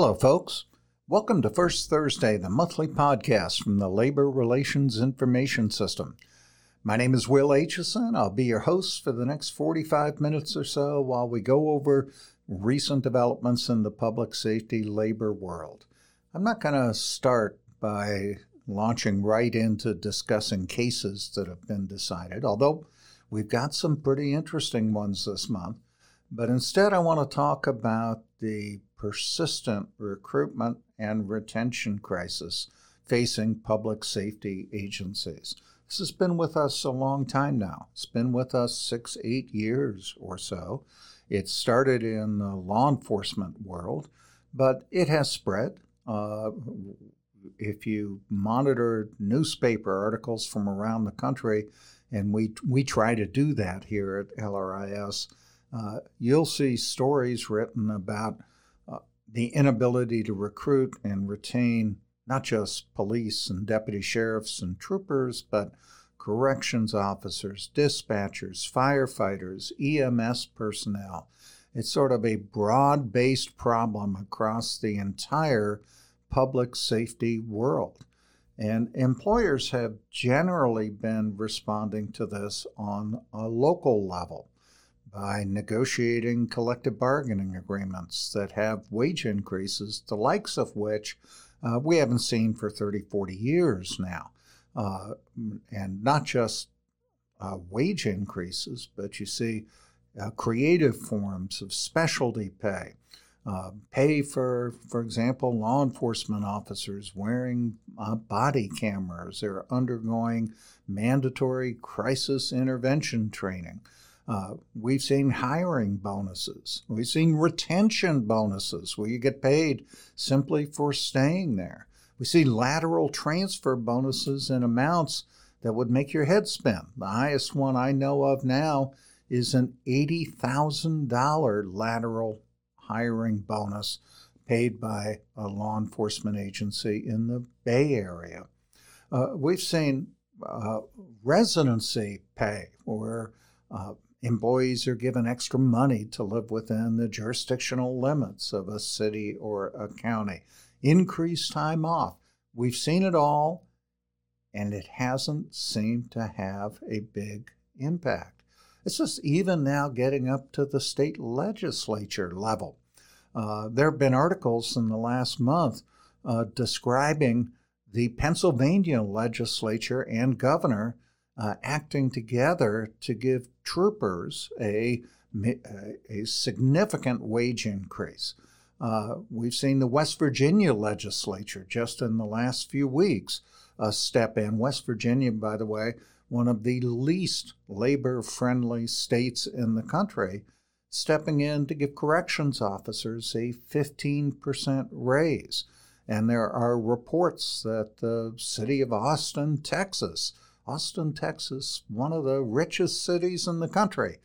Hello, folks. Welcome to First Thursday, the monthly podcast from the Labor Relations Information System. My name is Will Aitchison. I'll be your host for the next 45 minutes or so while we go over recent developments in the public safety labor world. I'm not going to start by launching right into discussing cases that have been decided, although we've got some pretty interesting ones this month. But instead, I want to talk about the persistent recruitment and retention crisis facing public safety agencies. This has been with us a long time now. It's been with us six, eight years or so. It started in the law enforcement world, but it has spread. Uh, if you monitor newspaper articles from around the country, and we we try to do that here at LRIS, uh, you'll see stories written about the inability to recruit and retain not just police and deputy sheriffs and troopers, but corrections officers, dispatchers, firefighters, EMS personnel. It's sort of a broad based problem across the entire public safety world. And employers have generally been responding to this on a local level by negotiating collective bargaining agreements that have wage increases, the likes of which uh, we haven't seen for 30, 40 years now. Uh, and not just uh, wage increases, but you see uh, creative forms of specialty pay. Uh, pay for, for example, law enforcement officers wearing uh, body cameras. They're undergoing mandatory crisis intervention training. Uh, we've seen hiring bonuses. We've seen retention bonuses where you get paid simply for staying there. We see lateral transfer bonuses in amounts that would make your head spin. The highest one I know of now is an $80,000 lateral hiring bonus paid by a law enforcement agency in the Bay Area. Uh, we've seen uh, residency pay, where uh, employees are given extra money to live within the jurisdictional limits of a city or a county, increased time off. We've seen it all, and it hasn't seemed to have a big impact. It's just even now getting up to the state legislature level. Uh, there have been articles in the last month uh, describing the Pennsylvania legislature and governor uh, acting together to give troopers a, a significant wage increase. Uh, we've seen the West Virginia legislature just in the last few weeks uh, step in. West Virginia, by the way, one of the least labor friendly states in the country, stepping in to give corrections officers a 15% raise. And there are reports that the city of Austin, Texas, Austin, Texas, one of the richest cities in the country,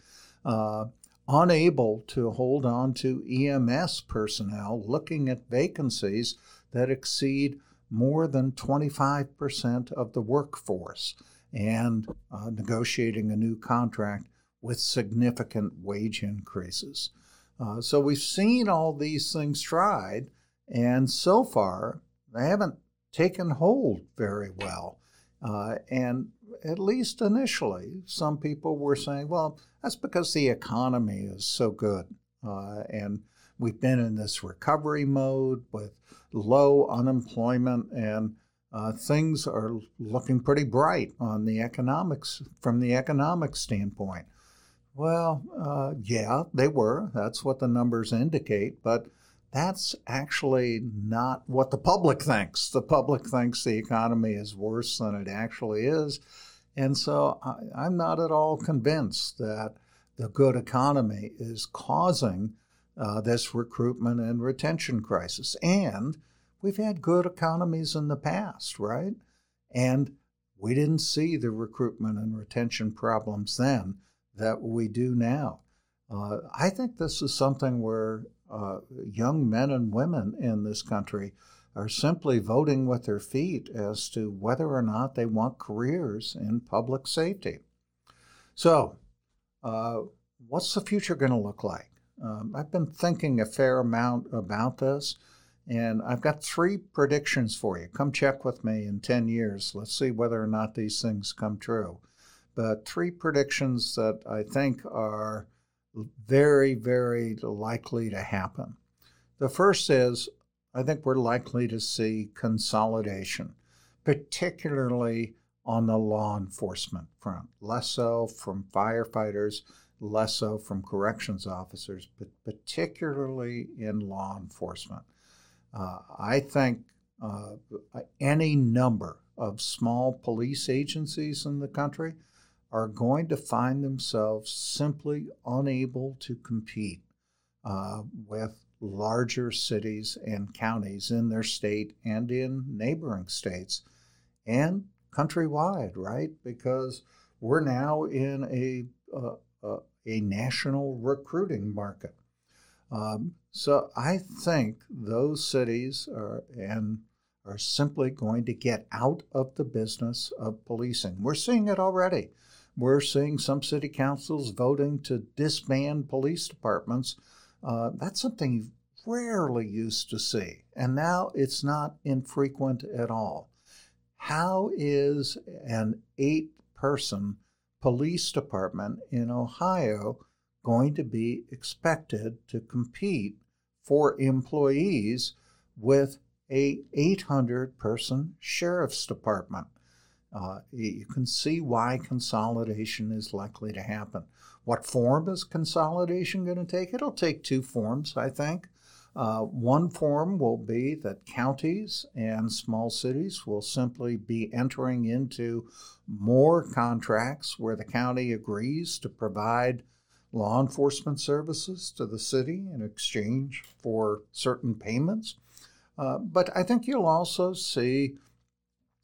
uh, unable to hold on to EMS personnel looking at vacancies that exceed more than 25% of the workforce and uh, negotiating a new contract with significant wage increases. Uh, so we've seen all these things tried, and so far they haven't taken hold very well. Uh, and at least initially, some people were saying, well, that's because the economy is so good. Uh, and we've been in this recovery mode with low unemployment, and uh, things are looking pretty bright on the economics from the economic standpoint. Well, uh, yeah, they were. That's what the numbers indicate, but that's actually not what the public thinks. The public thinks the economy is worse than it actually is. And so I, am not at all convinced that the good economy is causing uh, this recruitment and retention crisis. And we've had good economies in the past, right? And we didn't see the recruitment and retention problems then that we do now. Uh, I think this is something where uh, young men and women in this country are simply voting with their feet as to whether or not they want careers in public safety. So, uh, what's the future going to look like? Um, I've been thinking a fair amount about this, And I've got three predictions for you. Come check with me in 10 years. Let's see whether or not these things come true. But three predictions that I think are very, very likely to happen. The first is I think we're likely to see consolidation, particularly on the law enforcement front, less so from firefighters, less so from corrections officers, but particularly in law enforcement. Uh, I think uh, any number of small police agencies in the country are going to find themselves simply unable to compete uh, with larger cities and counties in their state and in neighboring states and countrywide, right? Because we're now in a, uh, uh, a national recruiting market. Um, so I think those cities are and are simply going to get out of the business of policing. We're seeing it already. We're seeing some city councils voting to disband police departments. Uh, that's something you rarely used to see, and now it's not infrequent at all. How is an eight person police department in Ohio going to be expected to compete for employees with a 800 person sheriff's department? Uh, you can see why consolidation is likely to happen. What form is consolidation going to take? It'll take two forms, I think. Uh, one form will be that counties and small cities will simply be entering into more contracts where the county agrees to provide law enforcement services to the city in exchange for certain payments. Uh, but I think you'll also see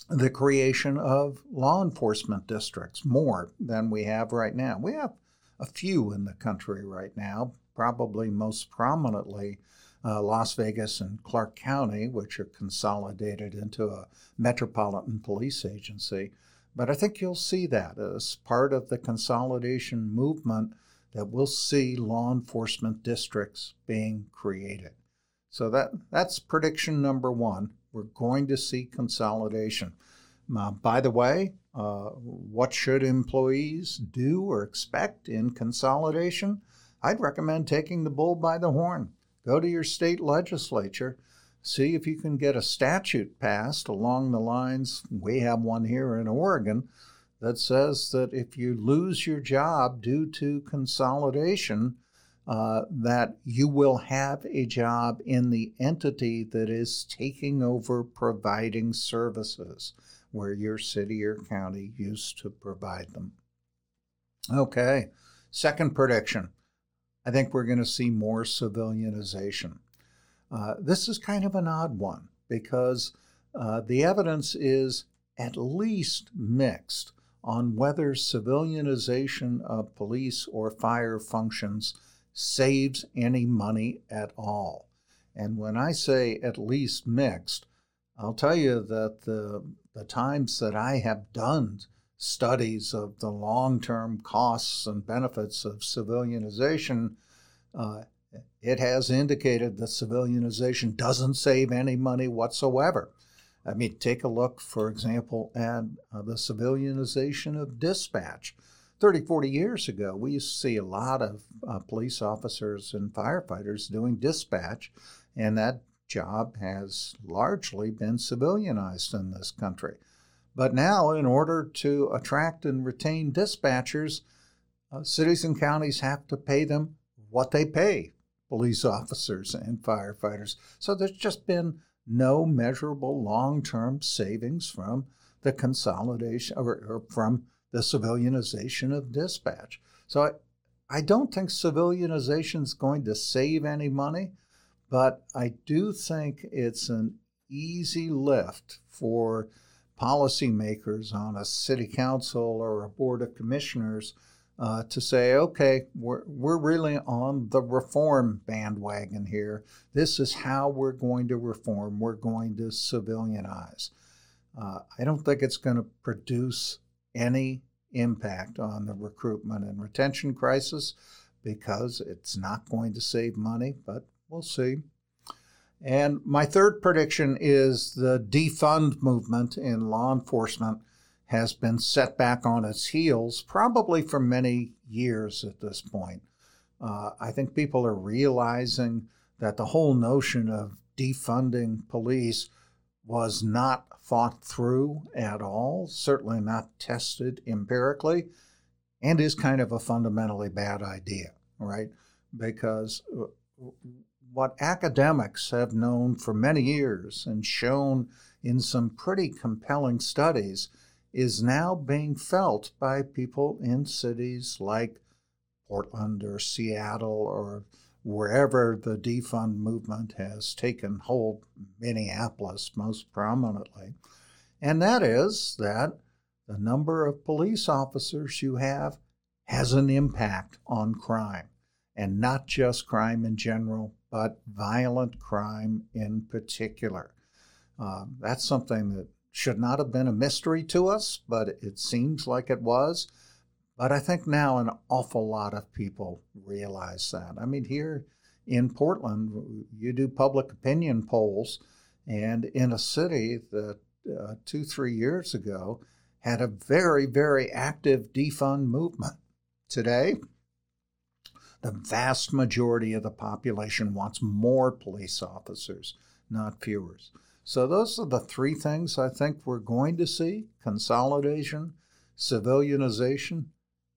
the creation of law enforcement districts more than we have right now. We have a few in the country right now, probably most prominently uh, Las Vegas and Clark County, which are consolidated into a metropolitan police agency. But I think you'll see that as part of the consolidation movement that we'll see law enforcement districts being created. So that that's prediction number one. We're going to see consolidation. Uh, by the way, uh, what should employees do or expect in consolidation? I'd recommend taking the bull by the horn. Go to your state legislature, see if you can get a statute passed along the lines we have one here in Oregon that says that if you lose your job due to consolidation, uh, that you will have a job in the entity that is taking over providing services where your city or county used to provide them. Okay, second prediction I think we're going to see more civilianization. Uh, this is kind of an odd one because uh, the evidence is at least mixed on whether civilianization of police or fire functions saves any money at all. And when I say at least mixed, I'll tell you that the, the times that I have done studies of the long term costs and benefits of civilianization, uh, it has indicated that civilianization doesn't save any money whatsoever. I mean, take a look, for example, at uh, the civilianization of dispatch. 30, 40 years ago, we used to see a lot of uh, police officers and firefighters doing dispatch, and that job has largely been civilianized in this country. But now, in order to attract and retain dispatchers, uh, cities and counties have to pay them what they pay police officers and firefighters. So there's just been no measurable long term savings from the consolidation or, or, from the civilianization of dispatch. So I, I don't think civilianization is going to save any money, but I do think it's an easy lift for policymakers on a city council or a board of commissioners uh, to say, okay, we're, we're really on the reform bandwagon here. This is how we're going to reform. We're going to civilianize. Uh, I don't think it's going to produce any impact on the recruitment and retention crisis because it's not going to save money, but we'll see. And my third prediction is the defund movement in law enforcement has been set back on its heels, probably for many years at this point. Uh, I think people are realizing that the whole notion of defunding police was not thought through at all, certainly not tested empirically, and is kind of a fundamentally bad idea, right? Because uh, what academics have known for many years and shown in some pretty compelling studies is now being felt by people in cities like Portland or Seattle or wherever the defund movement has taken hold, Minneapolis most prominently. And that is that the number of police officers you have has an impact on crime, and not just crime in general, but violent crime in particular. Uh, that's something that should not have been a mystery to us, but it seems like it was. But I think now an awful lot of people realize that. I mean, here in Portland, you do public opinion polls, and in a city that uh, two, three years ago had a very, very active defund movement. Today, the vast majority of the population wants more police officers, not fewer. So, those are the three things I think we're going to see consolidation, civilianization,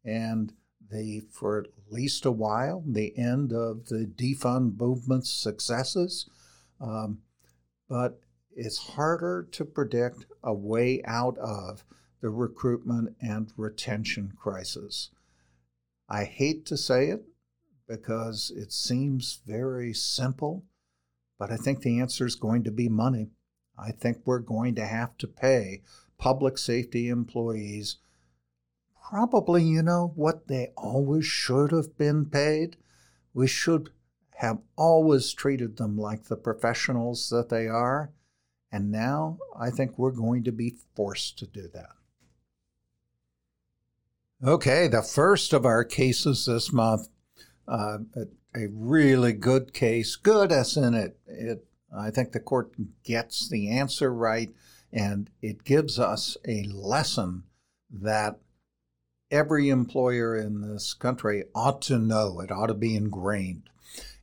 and the, for at least a while, the end of the defund movement's successes. Um, but it's harder to predict a way out of the recruitment and retention crisis. I hate to say it, because it seems very simple, but I think the answer is going to be money. I think we're going to have to pay public safety employees probably, you know, what they always should have been paid. We should have always treated them like the professionals that they are. And now I think we're going to be forced to do that. Okay, the first of our cases this month uh, a, really good case. Good as in it, it. I think the court gets the answer right, and it gives us a lesson that every employer in this country ought to know. It ought to be ingrained.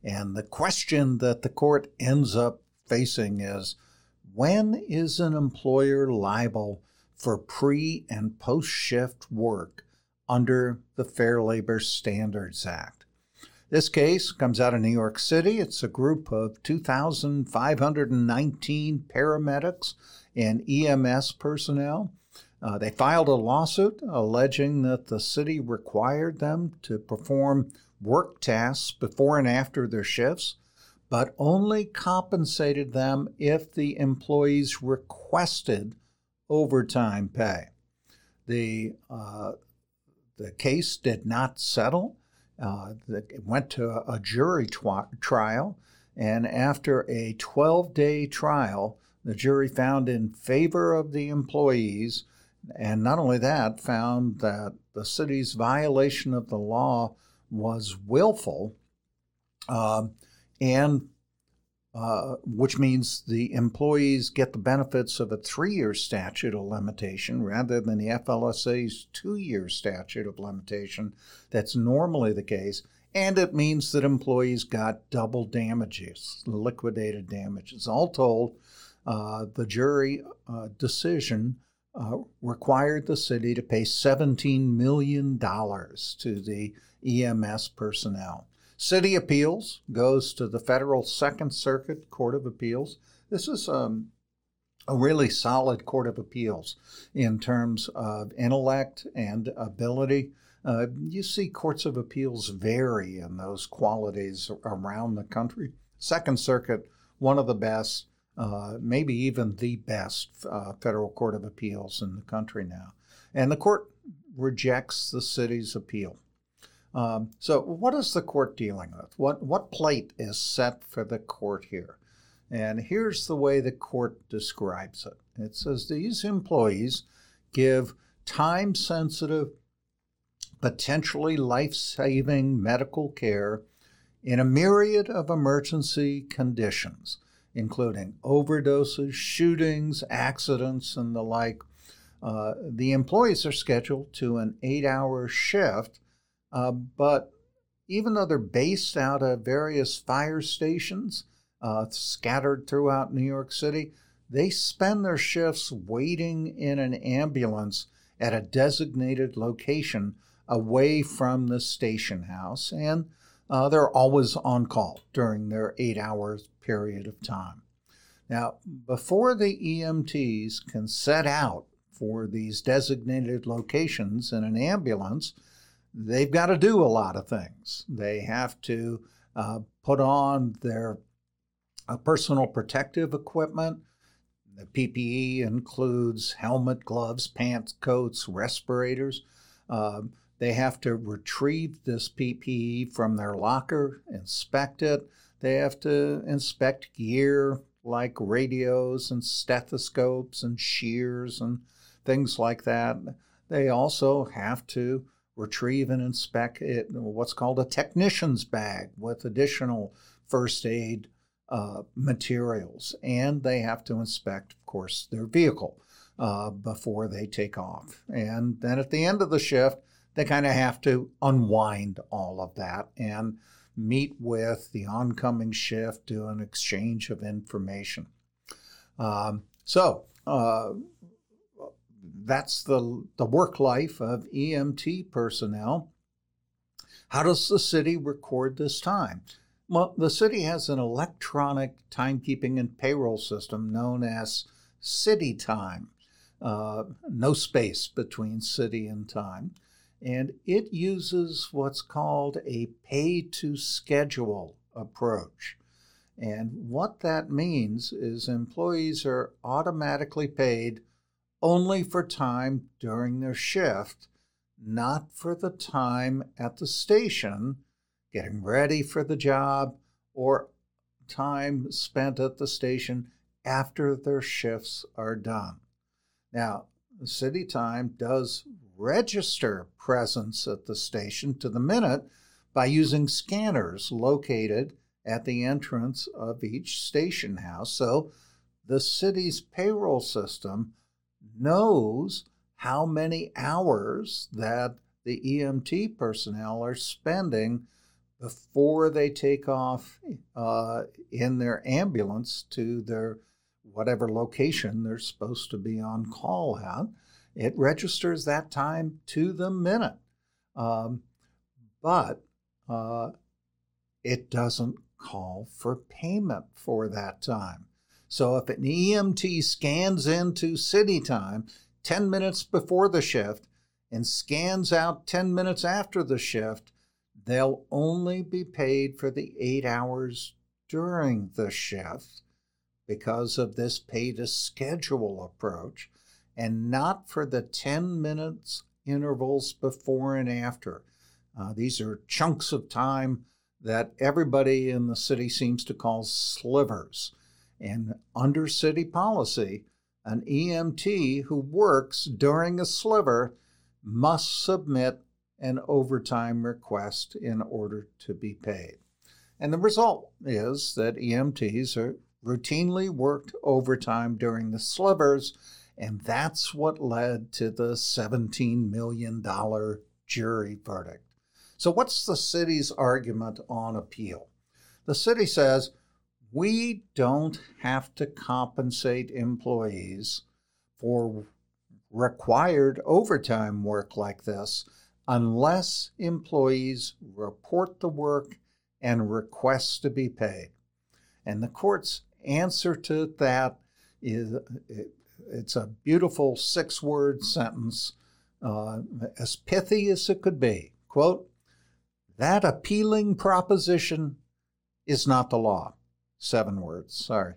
And the question that the court ends up facing is when is an employer liable for pre and post shift work under the Fair Labor Standards Act? This case comes out of New York City. It's a group of 2,519 paramedics and EMS personnel. Uh, they filed a lawsuit alleging that the city required them to perform work tasks before and after their shifts, but only compensated them if the employees requested overtime pay. The, uh, the case did not settle. Uh, it went to a jury twi- trial, and after a 12 day trial, the jury found in favor of the employees, and not only that, found that the city's violation of the law was willful um, and uh, which means the employees get the benefits of a three year statute of limitation rather than the FLSA's two year statute of limitation that's normally the case. And it means that employees got double damages, liquidated damages. All told, uh, the jury uh, decision uh, required the city to pay $17 million to the EMS personnel. City Appeals goes to the Federal Second Circuit Court of Appeals. This is um, a really solid Court of Appeals in terms of intellect and ability. Uh, you see courts of appeals vary in those qualities around the country. Second Circuit, one of the best, uh, maybe even the best uh, federal court of appeals in the country now. And the court rejects the city's appeal. Um, so, what is the court dealing with? What, what plate is set for the court here? And here's the way the court describes it it says these employees give time sensitive, potentially life saving medical care in a myriad of emergency conditions. Including overdoses, shootings, accidents, and the like. Uh, the employees are scheduled to an eight hour shift, uh, but even though they're based out of various fire stations uh, scattered throughout New York City, they spend their shifts waiting in an ambulance at a designated location away from the station house, and uh, they're always on call during their eight hour period of time. Now, before the EMTs can set out for these designated locations in an ambulance, they've got to do a lot of things. They have to uh, put on their uh, personal protective equipment. The PPE includes helmet, gloves, pants, coats, respirators. Uh, they have to retrieve this PPE from their locker, inspect it. They have to inspect gear like radios and stethoscopes and shears and things like that. They also have to retrieve and inspect it, what's called a technician's bag with additional first aid uh, materials. And they have to inspect, of course, their vehicle uh, before they take off. And then at the end of the shift, they kind of have to unwind all of that and meet with the oncoming shift, do an exchange of information. Um, so, uh, that's the, the work life of EMT personnel. How does the city record this time? Well, the city has an electronic timekeeping and payroll system known as CityTime. Uh, no space between city and time. And it uses what's called a pay to schedule approach. And what that means is employees are automatically paid only for time during their shift, not for the time at the station getting ready for the job or time spent at the station after their shifts are done. Now, CityTime does register presence at the station to the minute by using scanners located at the entrance of each station house. So the city's payroll system knows how many hours that the EMT personnel are spending before they take off uh, in their ambulance to their whatever location they're supposed to be on call at. It registers that time to the minute. Um, but uh, it doesn't call for payment for that time. So if an EMT scans into CityTime 10 minutes before the shift and scans out 10 minutes after the shift, they'll only be paid for the eight hours during the shift because of this pay to schedule approach and not for the 10 minutes intervals before and after. Uh, these are chunks of time that everybody in the city seems to call slivers. And under city policy, an EMT who works during a sliver must submit an overtime request in order to be paid. And the result is that EMTs are routinely worked overtime during the slivers, and that's what led to the $17 million jury verdict. So, what's the city's argument on appeal? The city says we don't have to compensate employees for required overtime work like this unless employees report the work and request to be paid. And the court's answer to that is it's a beautiful six word sentence, uh, as pithy as it could be. Quote, that appealing proposition is not the law seven words, sorry.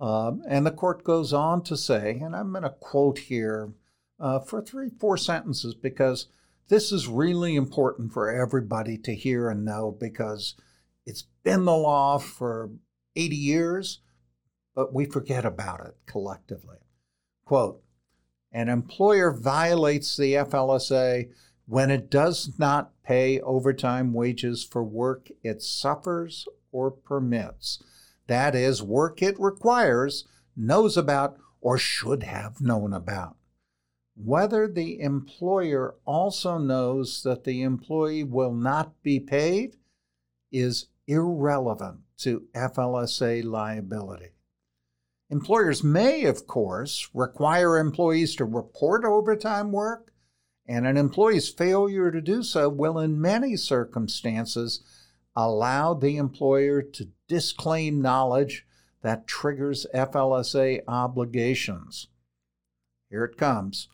Um, and the court goes on to say, and I'm going to quote here uh, for three, four sentences because this is really important for everybody to hear and know because it's been the law for 80 years, but we forget about it collectively. Quote An employer violates the FLSA when it does not pay overtime wages for work it suffers or permits that is, work it requires, knows about, or should have known about. Whether the employer also knows that the employee will not be paid is irrelevant to FLSA liability. Employers may, of course, require employees to report overtime work, and an employee's failure to do so will, in many circumstances, allow the employer to disclaim knowledge that triggers FLSA obligations. Here it comes.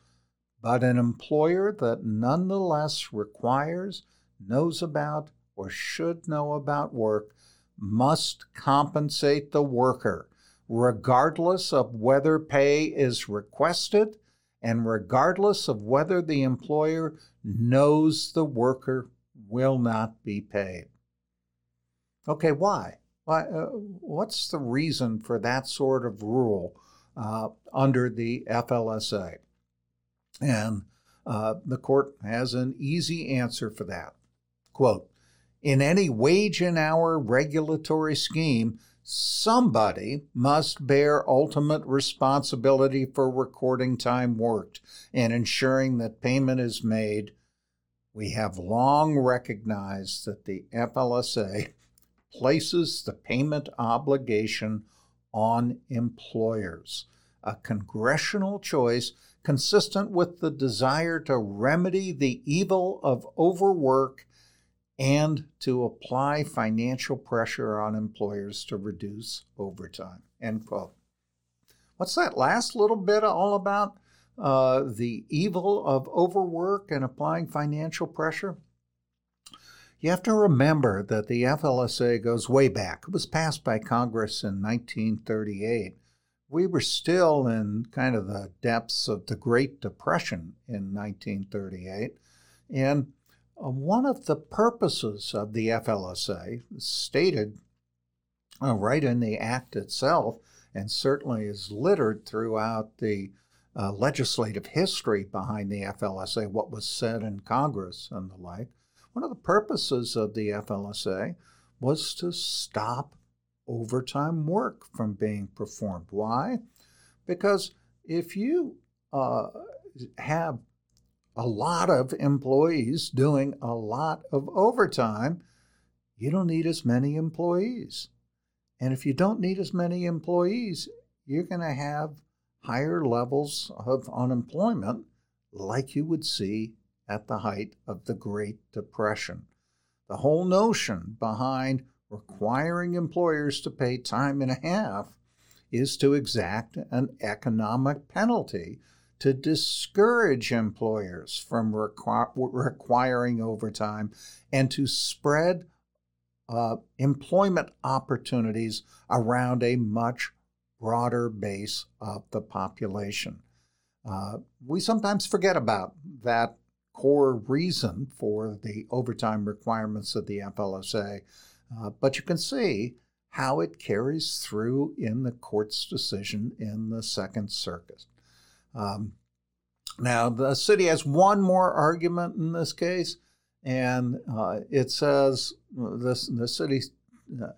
But an employer that nonetheless requires, knows about, or should know about work must compensate the worker, regardless of whether pay is requested and regardless of whether the employer knows the worker will not be paid. Okay, why? why uh, what's the reason for that sort of rule uh, under the FLSA? And uh, the court has an easy answer for that. Quote, in any wage and hour regulatory scheme, somebody must bear ultimate responsibility for recording time worked and ensuring that payment is made. We have long recognized that the FLSA places the payment obligation on employers, a congressional choice consistent with the desire to remedy the evil of overwork and to apply financial pressure on employers to reduce overtime. End quote. What's that last little bit all about? Uh, the evil of overwork and applying financial pressure? You have to remember that the FLSA goes way back. It was passed by Congress in 1938. We were still in kind of the depths of the Great Depression in 1938. And one of the purposes of the FLSA, stated uh, right in the Act itself, and certainly is littered throughout the uh, legislative history behind the FLSA, what was said in Congress and the like. One of the purposes of the FLSA was to stop overtime work from being performed. Why? Because if you uh, have a lot of employees doing a lot of overtime, you don't need as many employees. And if you don't need as many employees, you're going to have higher levels of unemployment like you would see at the height of the Great Depression. The whole notion behind requiring employers to pay time and a half is to exact an economic penalty to discourage employers from requ- requiring overtime and to spread uh, employment opportunities around a much broader base of the population. Uh, we sometimes forget about that core reason for the overtime requirements of the FLSA, uh, but you can see how it carries through in the court's decision in the Second Circuit. Um, now, the city has one more argument in this case, and uh, it says this, the city uh,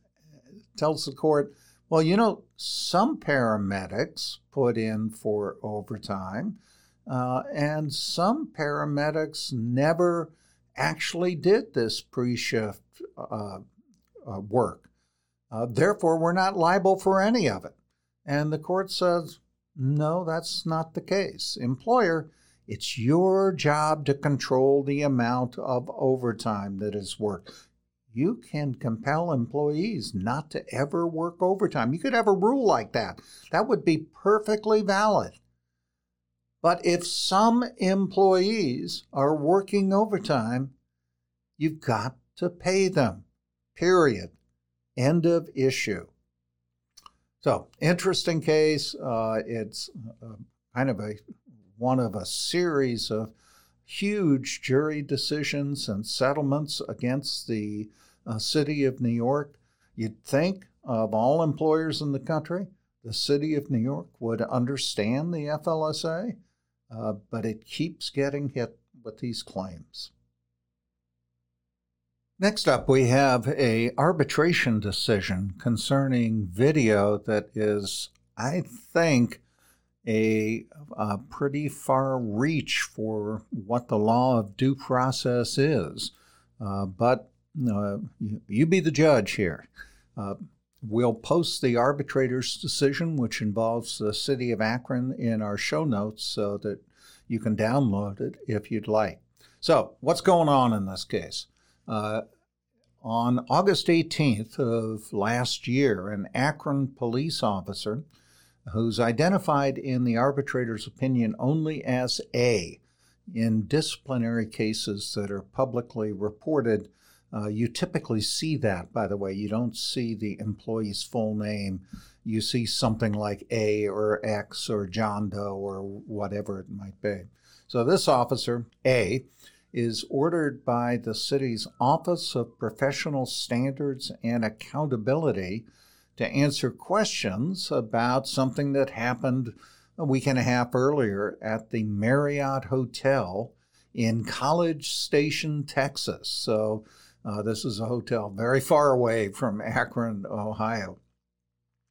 tells the court, well, you know, some paramedics put in for overtime, uh, and some paramedics never actually did this pre shift uh, uh, work. Uh, therefore, we're not liable for any of it. And the court says, no, that's not the case. Employer, it's your job to control the amount of overtime that is worked. You can compel employees not to ever work overtime. You could have a rule like that. That would be perfectly valid. But if some employees are working overtime, you've got to pay them. Period. End of issue. So, interesting case. Uh, it's uh, kind of a one of a series of huge jury decisions and settlements against the uh, city of New York. You'd think of all employers in the country, the city of New York would understand the FLSA, uh, but it keeps getting hit with these claims. Next up, we have a arbitration decision concerning video that is, I think, a, a pretty far reach for what the law of due process is. Uh, but uh, you, be the judge here. Uh, we'll post the arbitrator's decision, which involves the city of Akron, in our show notes so that you can download it if you'd like. So, what's going on in this case? Uh, on August 18th of last year, an Akron police officer who's identified in the arbitrator's opinion only as A in disciplinary cases that are publicly reported. Uh, you typically see that, by the way. You don't see the employee's full name. You see something like A or X or John Doe or whatever it might be. So this officer, A, is ordered by the city's Office of Professional Standards and Accountability to answer questions about something that happened a week and a half earlier at the Marriott Hotel in College Station, Texas. So, uh, this is a hotel very far away from Akron, Ohio.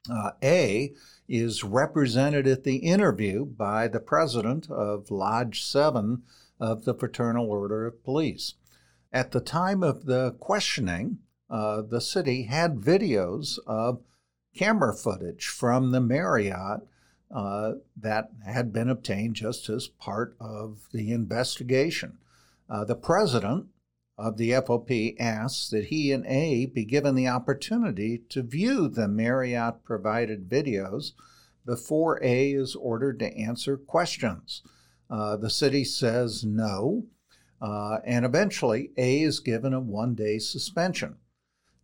Uh, a is represented at the interview by the president of Lodge 7 of the Fraternal Order of Police. At the time of the questioning, uh, the city had videos of camera footage from the Marriott uh, that had been obtained just as part of the investigation. Uh, the president of the FOP asked that he and A be given the opportunity to view the Marriott provided videos before A is ordered to answer questions. Uh, the city says no, uh, and eventually A is given a one day suspension.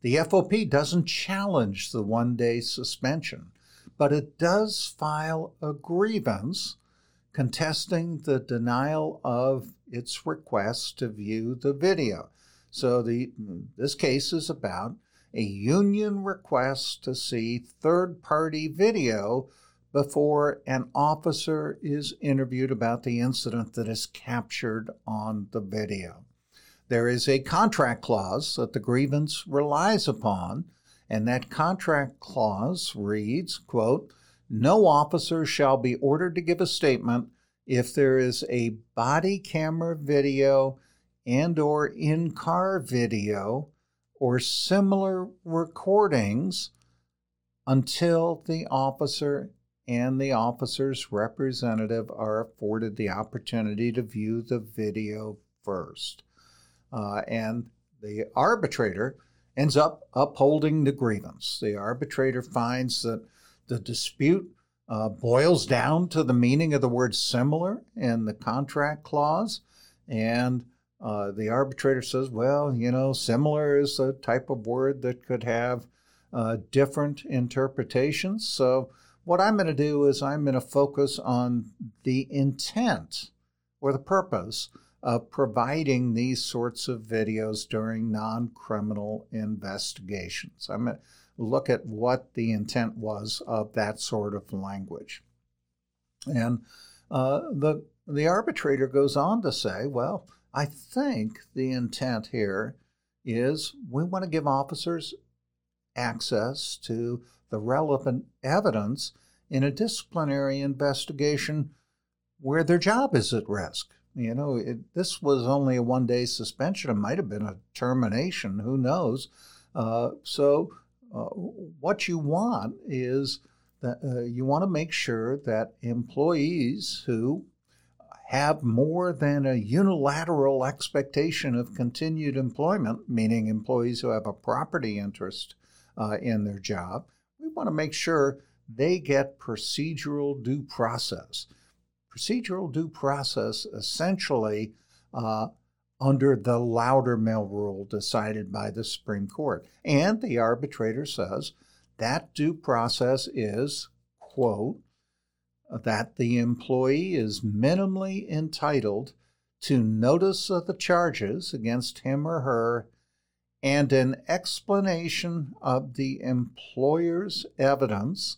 The FOP doesn't challenge the one day suspension, but it does file a grievance contesting the denial of its request to view the video. So the this case is about a union request to see third party video before an officer is interviewed about the incident that is captured on the video. There is a contract clause that the grievance relies upon, and that contract clause reads, quote, no officer shall be ordered to give a statement if there is a body camera video and or in-car video or similar recordings until the officer and the officer's representative are afforded the opportunity to view the video first. Uh, and the arbitrator ends up upholding the grievance. The arbitrator finds that the dispute uh, boils down to the meaning of the word similar in the contract clause. And uh, the arbitrator says, well, you know, similar is a type of word that could have uh, different interpretations. So what I'm going to do is I'm going to focus on the intent or the purpose of providing these sorts of videos during non criminal investigations. I'm going to look at what the intent was of that sort of language. And uh, the, the arbitrator goes on to say, well, I think the intent here is we want to give officers access to the relevant evidence in a disciplinary investigation where their job is at risk. You know, it, this was only a one day suspension. It might have been a termination. Who knows? Uh, so, uh, what you want is that uh, you want to make sure that employees who have more than a unilateral expectation of continued employment, meaning employees who have a property interest uh, in their job, we want to make sure they get procedural due process. Procedural due process essentially uh, under the Loudermill rule decided by the Supreme Court. And the arbitrator says that due process is, quote, that the employee is minimally entitled to notice of the charges against him or her and an explanation of the employer's evidence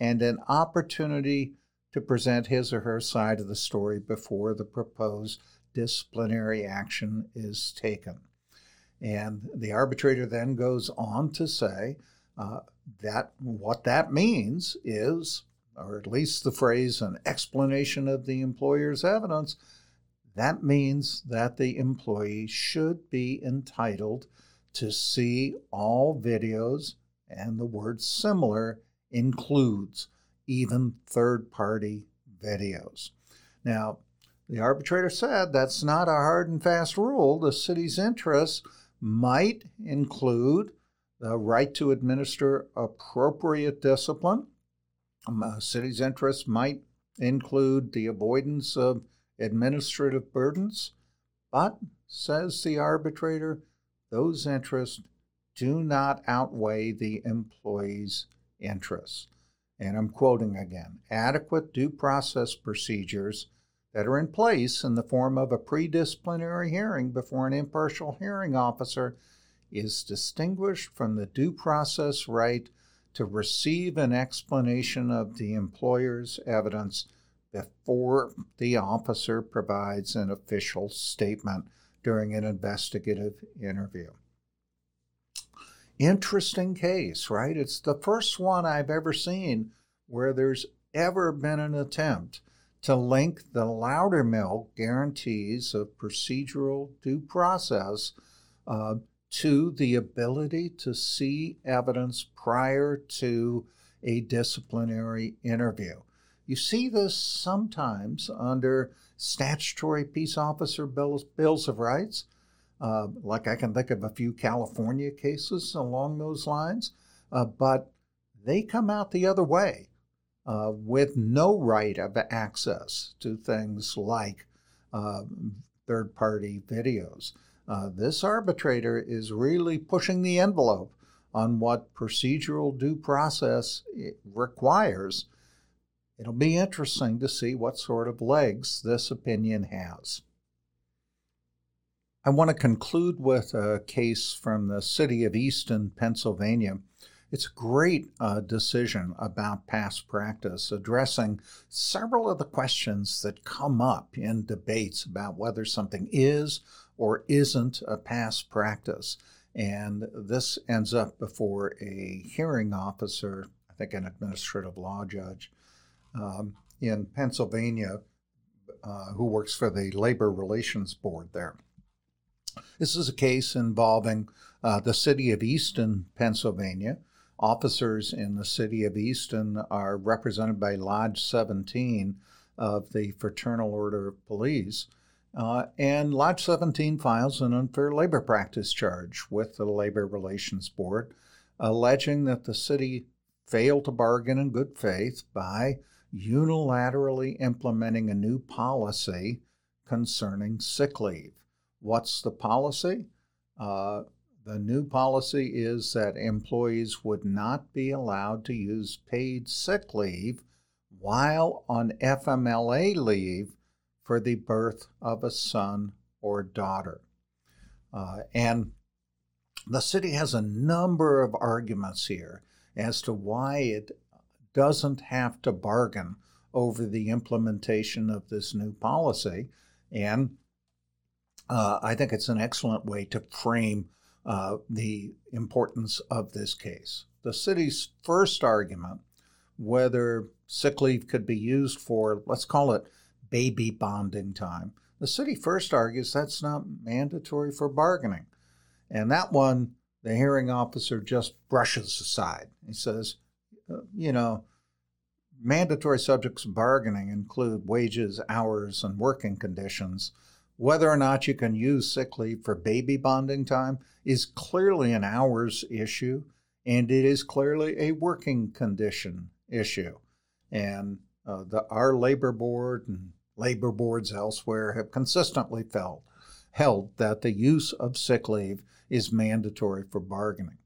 and an opportunity to present his or her side of the story before the proposed disciplinary action is taken. And the arbitrator then goes on to say uh, that what that means is, or at least the phrase, an explanation of the employer's evidence, that means that the employee should be entitled to see all videos, and the word similar includes even third party videos. Now, the arbitrator said that's not a hard and fast rule. The city's interests might include the right to administer appropriate discipline. Um, a city's interests might include the avoidance of administrative burdens, but, says the arbitrator, those interests do not outweigh the employee's interests. And I'm quoting again adequate due process procedures that are in place in the form of a pre disciplinary hearing before an impartial hearing officer is distinguished from the due process right to receive an explanation of the employer's evidence before the officer provides an official statement during an investigative interview. Interesting case, right? It's the first one I've ever seen where there's ever been an attempt to link the Loudermill guarantees of procedural due process uh, to the ability to see evidence prior to a disciplinary interview. You see this sometimes under statutory peace officer bills, bills of rights. Uh, like I can think of a few California cases along those lines, uh, but they come out the other way uh, with no right of access to things like uh, third party videos. Uh, this arbitrator is really pushing the envelope on what procedural due process requires. It'll be interesting to see what sort of legs this opinion has. I want to conclude with a case from the city of Easton, Pennsylvania it's a great uh, decision about past practice, addressing several of the questions that come up in debates about whether something is or isn't a past practice. And this ends up before a hearing officer, I think an administrative law judge um, in Pennsylvania, uh, who works for the Labor Relations Board there. This is a case involving uh, the city of Easton, Pennsylvania, officers in the city of Easton are represented by Lodge 17 of the Fraternal Order of Police. Uh, and Lodge 17 files an unfair labor practice charge with the Labor Relations Board, alleging that the city failed to bargain in good faith by unilaterally implementing a new policy concerning sick leave. What's the policy? Uh, the new policy is that employees would not be allowed to use paid sick leave while on FMLA leave for the birth of a son or daughter. Uh, and the city has a number of arguments here as to why it doesn't have to bargain over the implementation of this new policy. And uh, I think it's an excellent way to frame uh, the importance of this case. The city's first argument, whether sick leave could be used for, let's call it baby bonding time, the city first argues that's not mandatory for bargaining. And that one, the hearing officer just brushes aside. He says, you know, mandatory subjects of bargaining include wages, hours, and working conditions. Whether or not you can use sick leave for baby bonding time is clearly an hours issue, and it is clearly a working condition issue. And uh, the, our labor board and labor boards elsewhere have consistently felt held that the use of sick leave is mandatory for bargaining.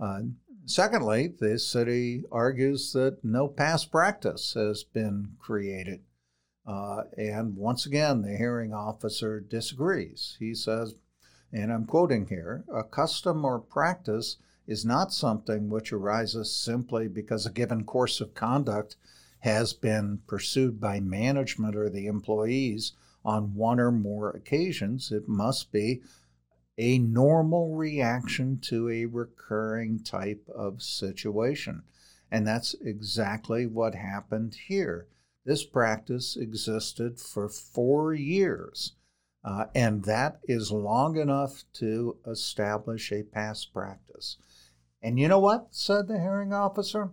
Uh, secondly, the city argues that no past practice has been created uh, and once again, the hearing officer disagrees. He says, and I'm quoting here a custom or practice is not something which arises simply because a given course of conduct has been pursued by management or the employees on one or more occasions. It must be a normal reaction to a recurring type of situation. And that's exactly what happened here. This practice existed for four years, uh, and that is long enough to establish a past practice. And you know what? said the hearing officer.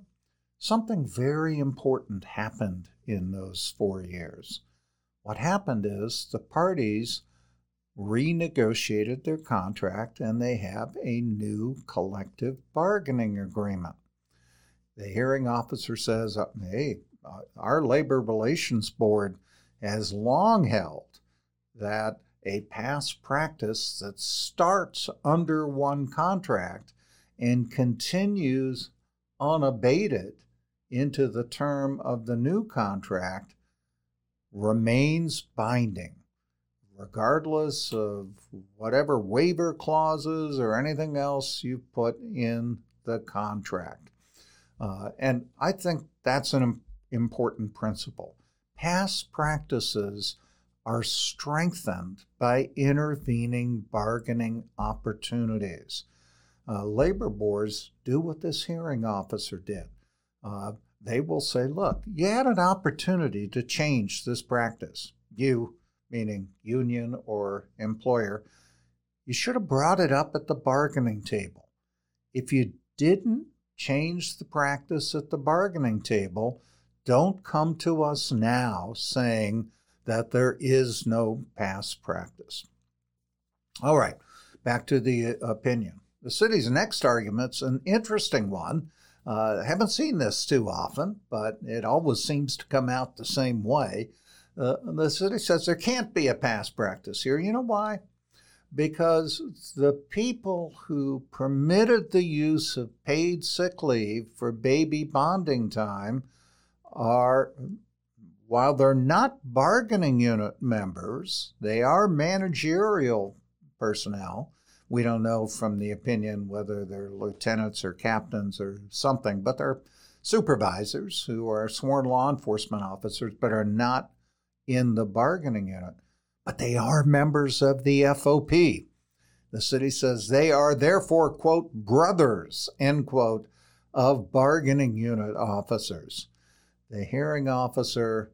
Something very important happened in those four years. What happened is the parties renegotiated their contract and they have a new collective bargaining agreement. The hearing officer says, uh, Hey, uh, our Labor Relations Board has long held that a past practice that starts under one contract and continues unabated into the term of the new contract remains binding, regardless of whatever waiver clauses or anything else you put in the contract. Uh, and I think that's an important principle. Past practices are strengthened by intervening bargaining opportunities. Uh, labor boards do what this hearing officer did. Uh, they will say, look, you had an opportunity to change this practice. You, meaning union or employer, you should have brought it up at the bargaining table. If you didn't change the practice at the bargaining table, don't come to us now saying that there is no past practice. All right, back to the opinion. The city's next argument's an interesting one. Uh, I haven't seen this too often, but it always seems to come out the same way. Uh, the city says there can't be a past practice here. You know why? Because the people who permitted the use of paid sick leave for baby bonding time are, while they're not bargaining unit members, they are managerial personnel. We don't know from the opinion whether they're lieutenants or captains or something, but they're supervisors who are sworn law enforcement officers but are not in the bargaining unit. But they are members of the FOP. The city says they are therefore, quote, brothers, end quote, of bargaining unit officers. The hearing officer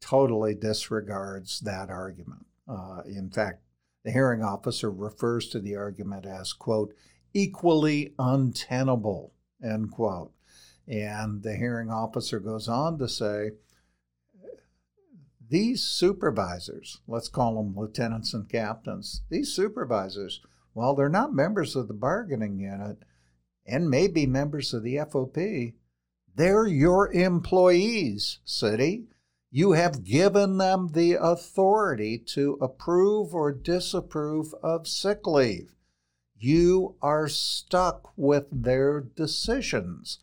totally disregards that argument. Uh, in fact, the hearing officer refers to the argument as, quote, equally untenable, end quote. And the hearing officer goes on to say, these supervisors, let's call them lieutenants and captains, these supervisors, while they're not members of the bargaining unit and may be members of the FOP, they're your employees, city. You have given them the authority to approve or disapprove of sick leave. You are stuck with their decisions.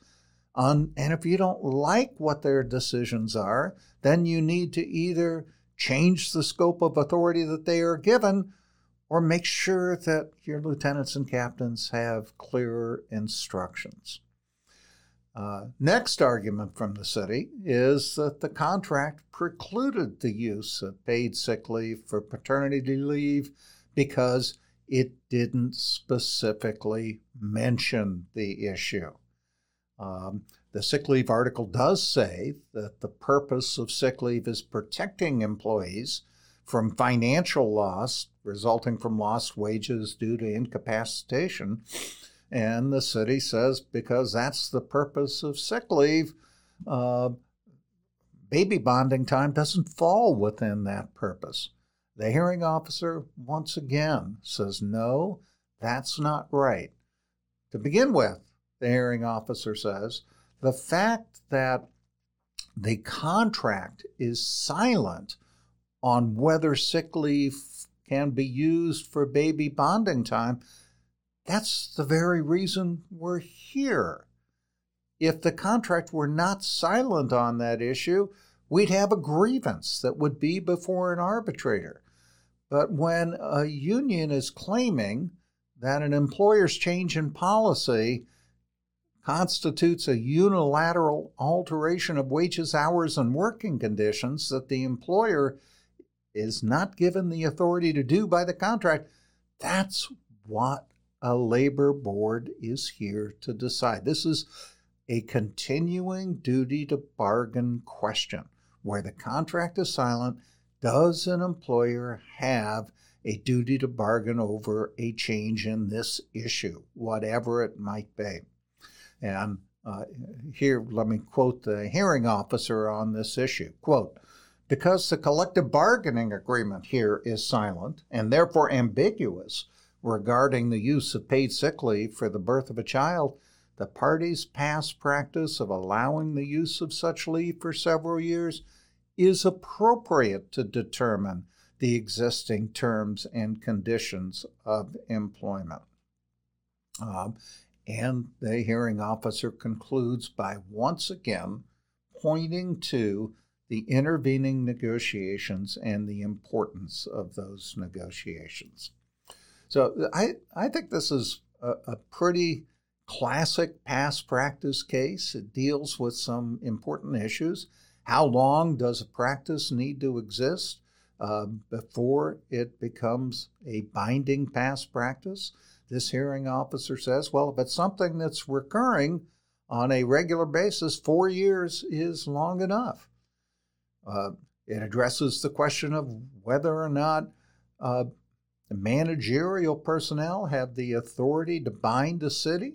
and if you don't like what their decisions are, then you need to either change the scope of authority that they are given or make sure that your lieutenants and captains have clearer instructions. Uh, next argument from the city is that the contract precluded the use of paid sick leave for paternity leave because it didn't specifically mention the issue. Um, the sick leave article does say that the purpose of sick leave is protecting employees from financial loss resulting from lost wages due to incapacitation and the city says because that's the purpose of sick leave, uh, baby bonding time doesn't fall within that purpose. The hearing officer, once again, says no, that's not right. To begin with, the hearing officer says the fact that the contract is silent on whether sick leave can be used for baby bonding time that's the very reason we're here. If the contract were not silent on that issue, we'd have a grievance that would be before an arbitrator. But when a union is claiming that an employer's change in policy constitutes a unilateral alteration of wages, hours, and working conditions that the employer is not given the authority to do by the contract, That's what a labor board is here to decide. This is a continuing duty to bargain question where the contract is silent. Does an employer have a duty to bargain over a change in this issue, whatever it might be? And uh, here, let me quote the hearing officer on this issue. Quote, because the collective bargaining agreement here is silent and therefore ambiguous regarding the use of paid sick leave for the birth of a child, the parties' past practice of allowing the use of such leave for several years is appropriate to determine the existing terms and conditions of employment. Um, and the hearing officer concludes by once again pointing to the intervening negotiations and the importance of those negotiations. So I, I think this is a, a pretty classic past practice case. It deals with some important issues. How long does a practice need to exist uh, before it becomes a binding past practice? This hearing officer says, well, if it's something that's recurring on a regular basis, four years is long enough. Uh, it addresses the question of whether or not uh, the managerial personnel have the authority to bind a city?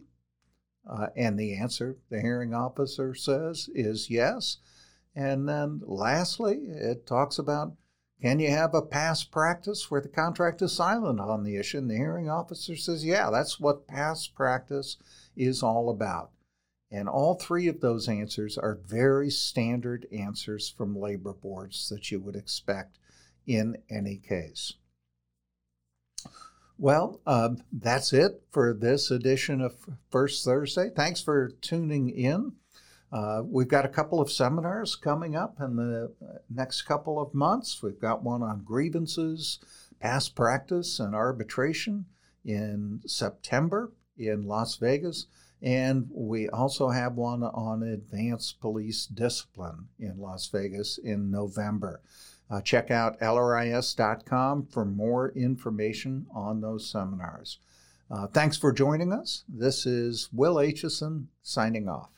Uh, and the answer, the hearing officer says, is yes. And then lastly, it talks about can you have a past practice where the contract is silent on the issue? And the hearing officer says, yeah, that's what past practice is all about. And all three of those answers are very standard answers from labor boards that you would expect in any case. Well, uh, that's it for this edition of First Thursday. Thanks for tuning in. Uh, we've got a couple of seminars coming up in the next couple of months. We've got one on grievances, past practice, and arbitration in September in Las Vegas. And we also have one on advanced police discipline in Las Vegas in November. Uh, check out lris.com for more information on those seminars. Uh, thanks for joining us. This is Will Aitchison signing off.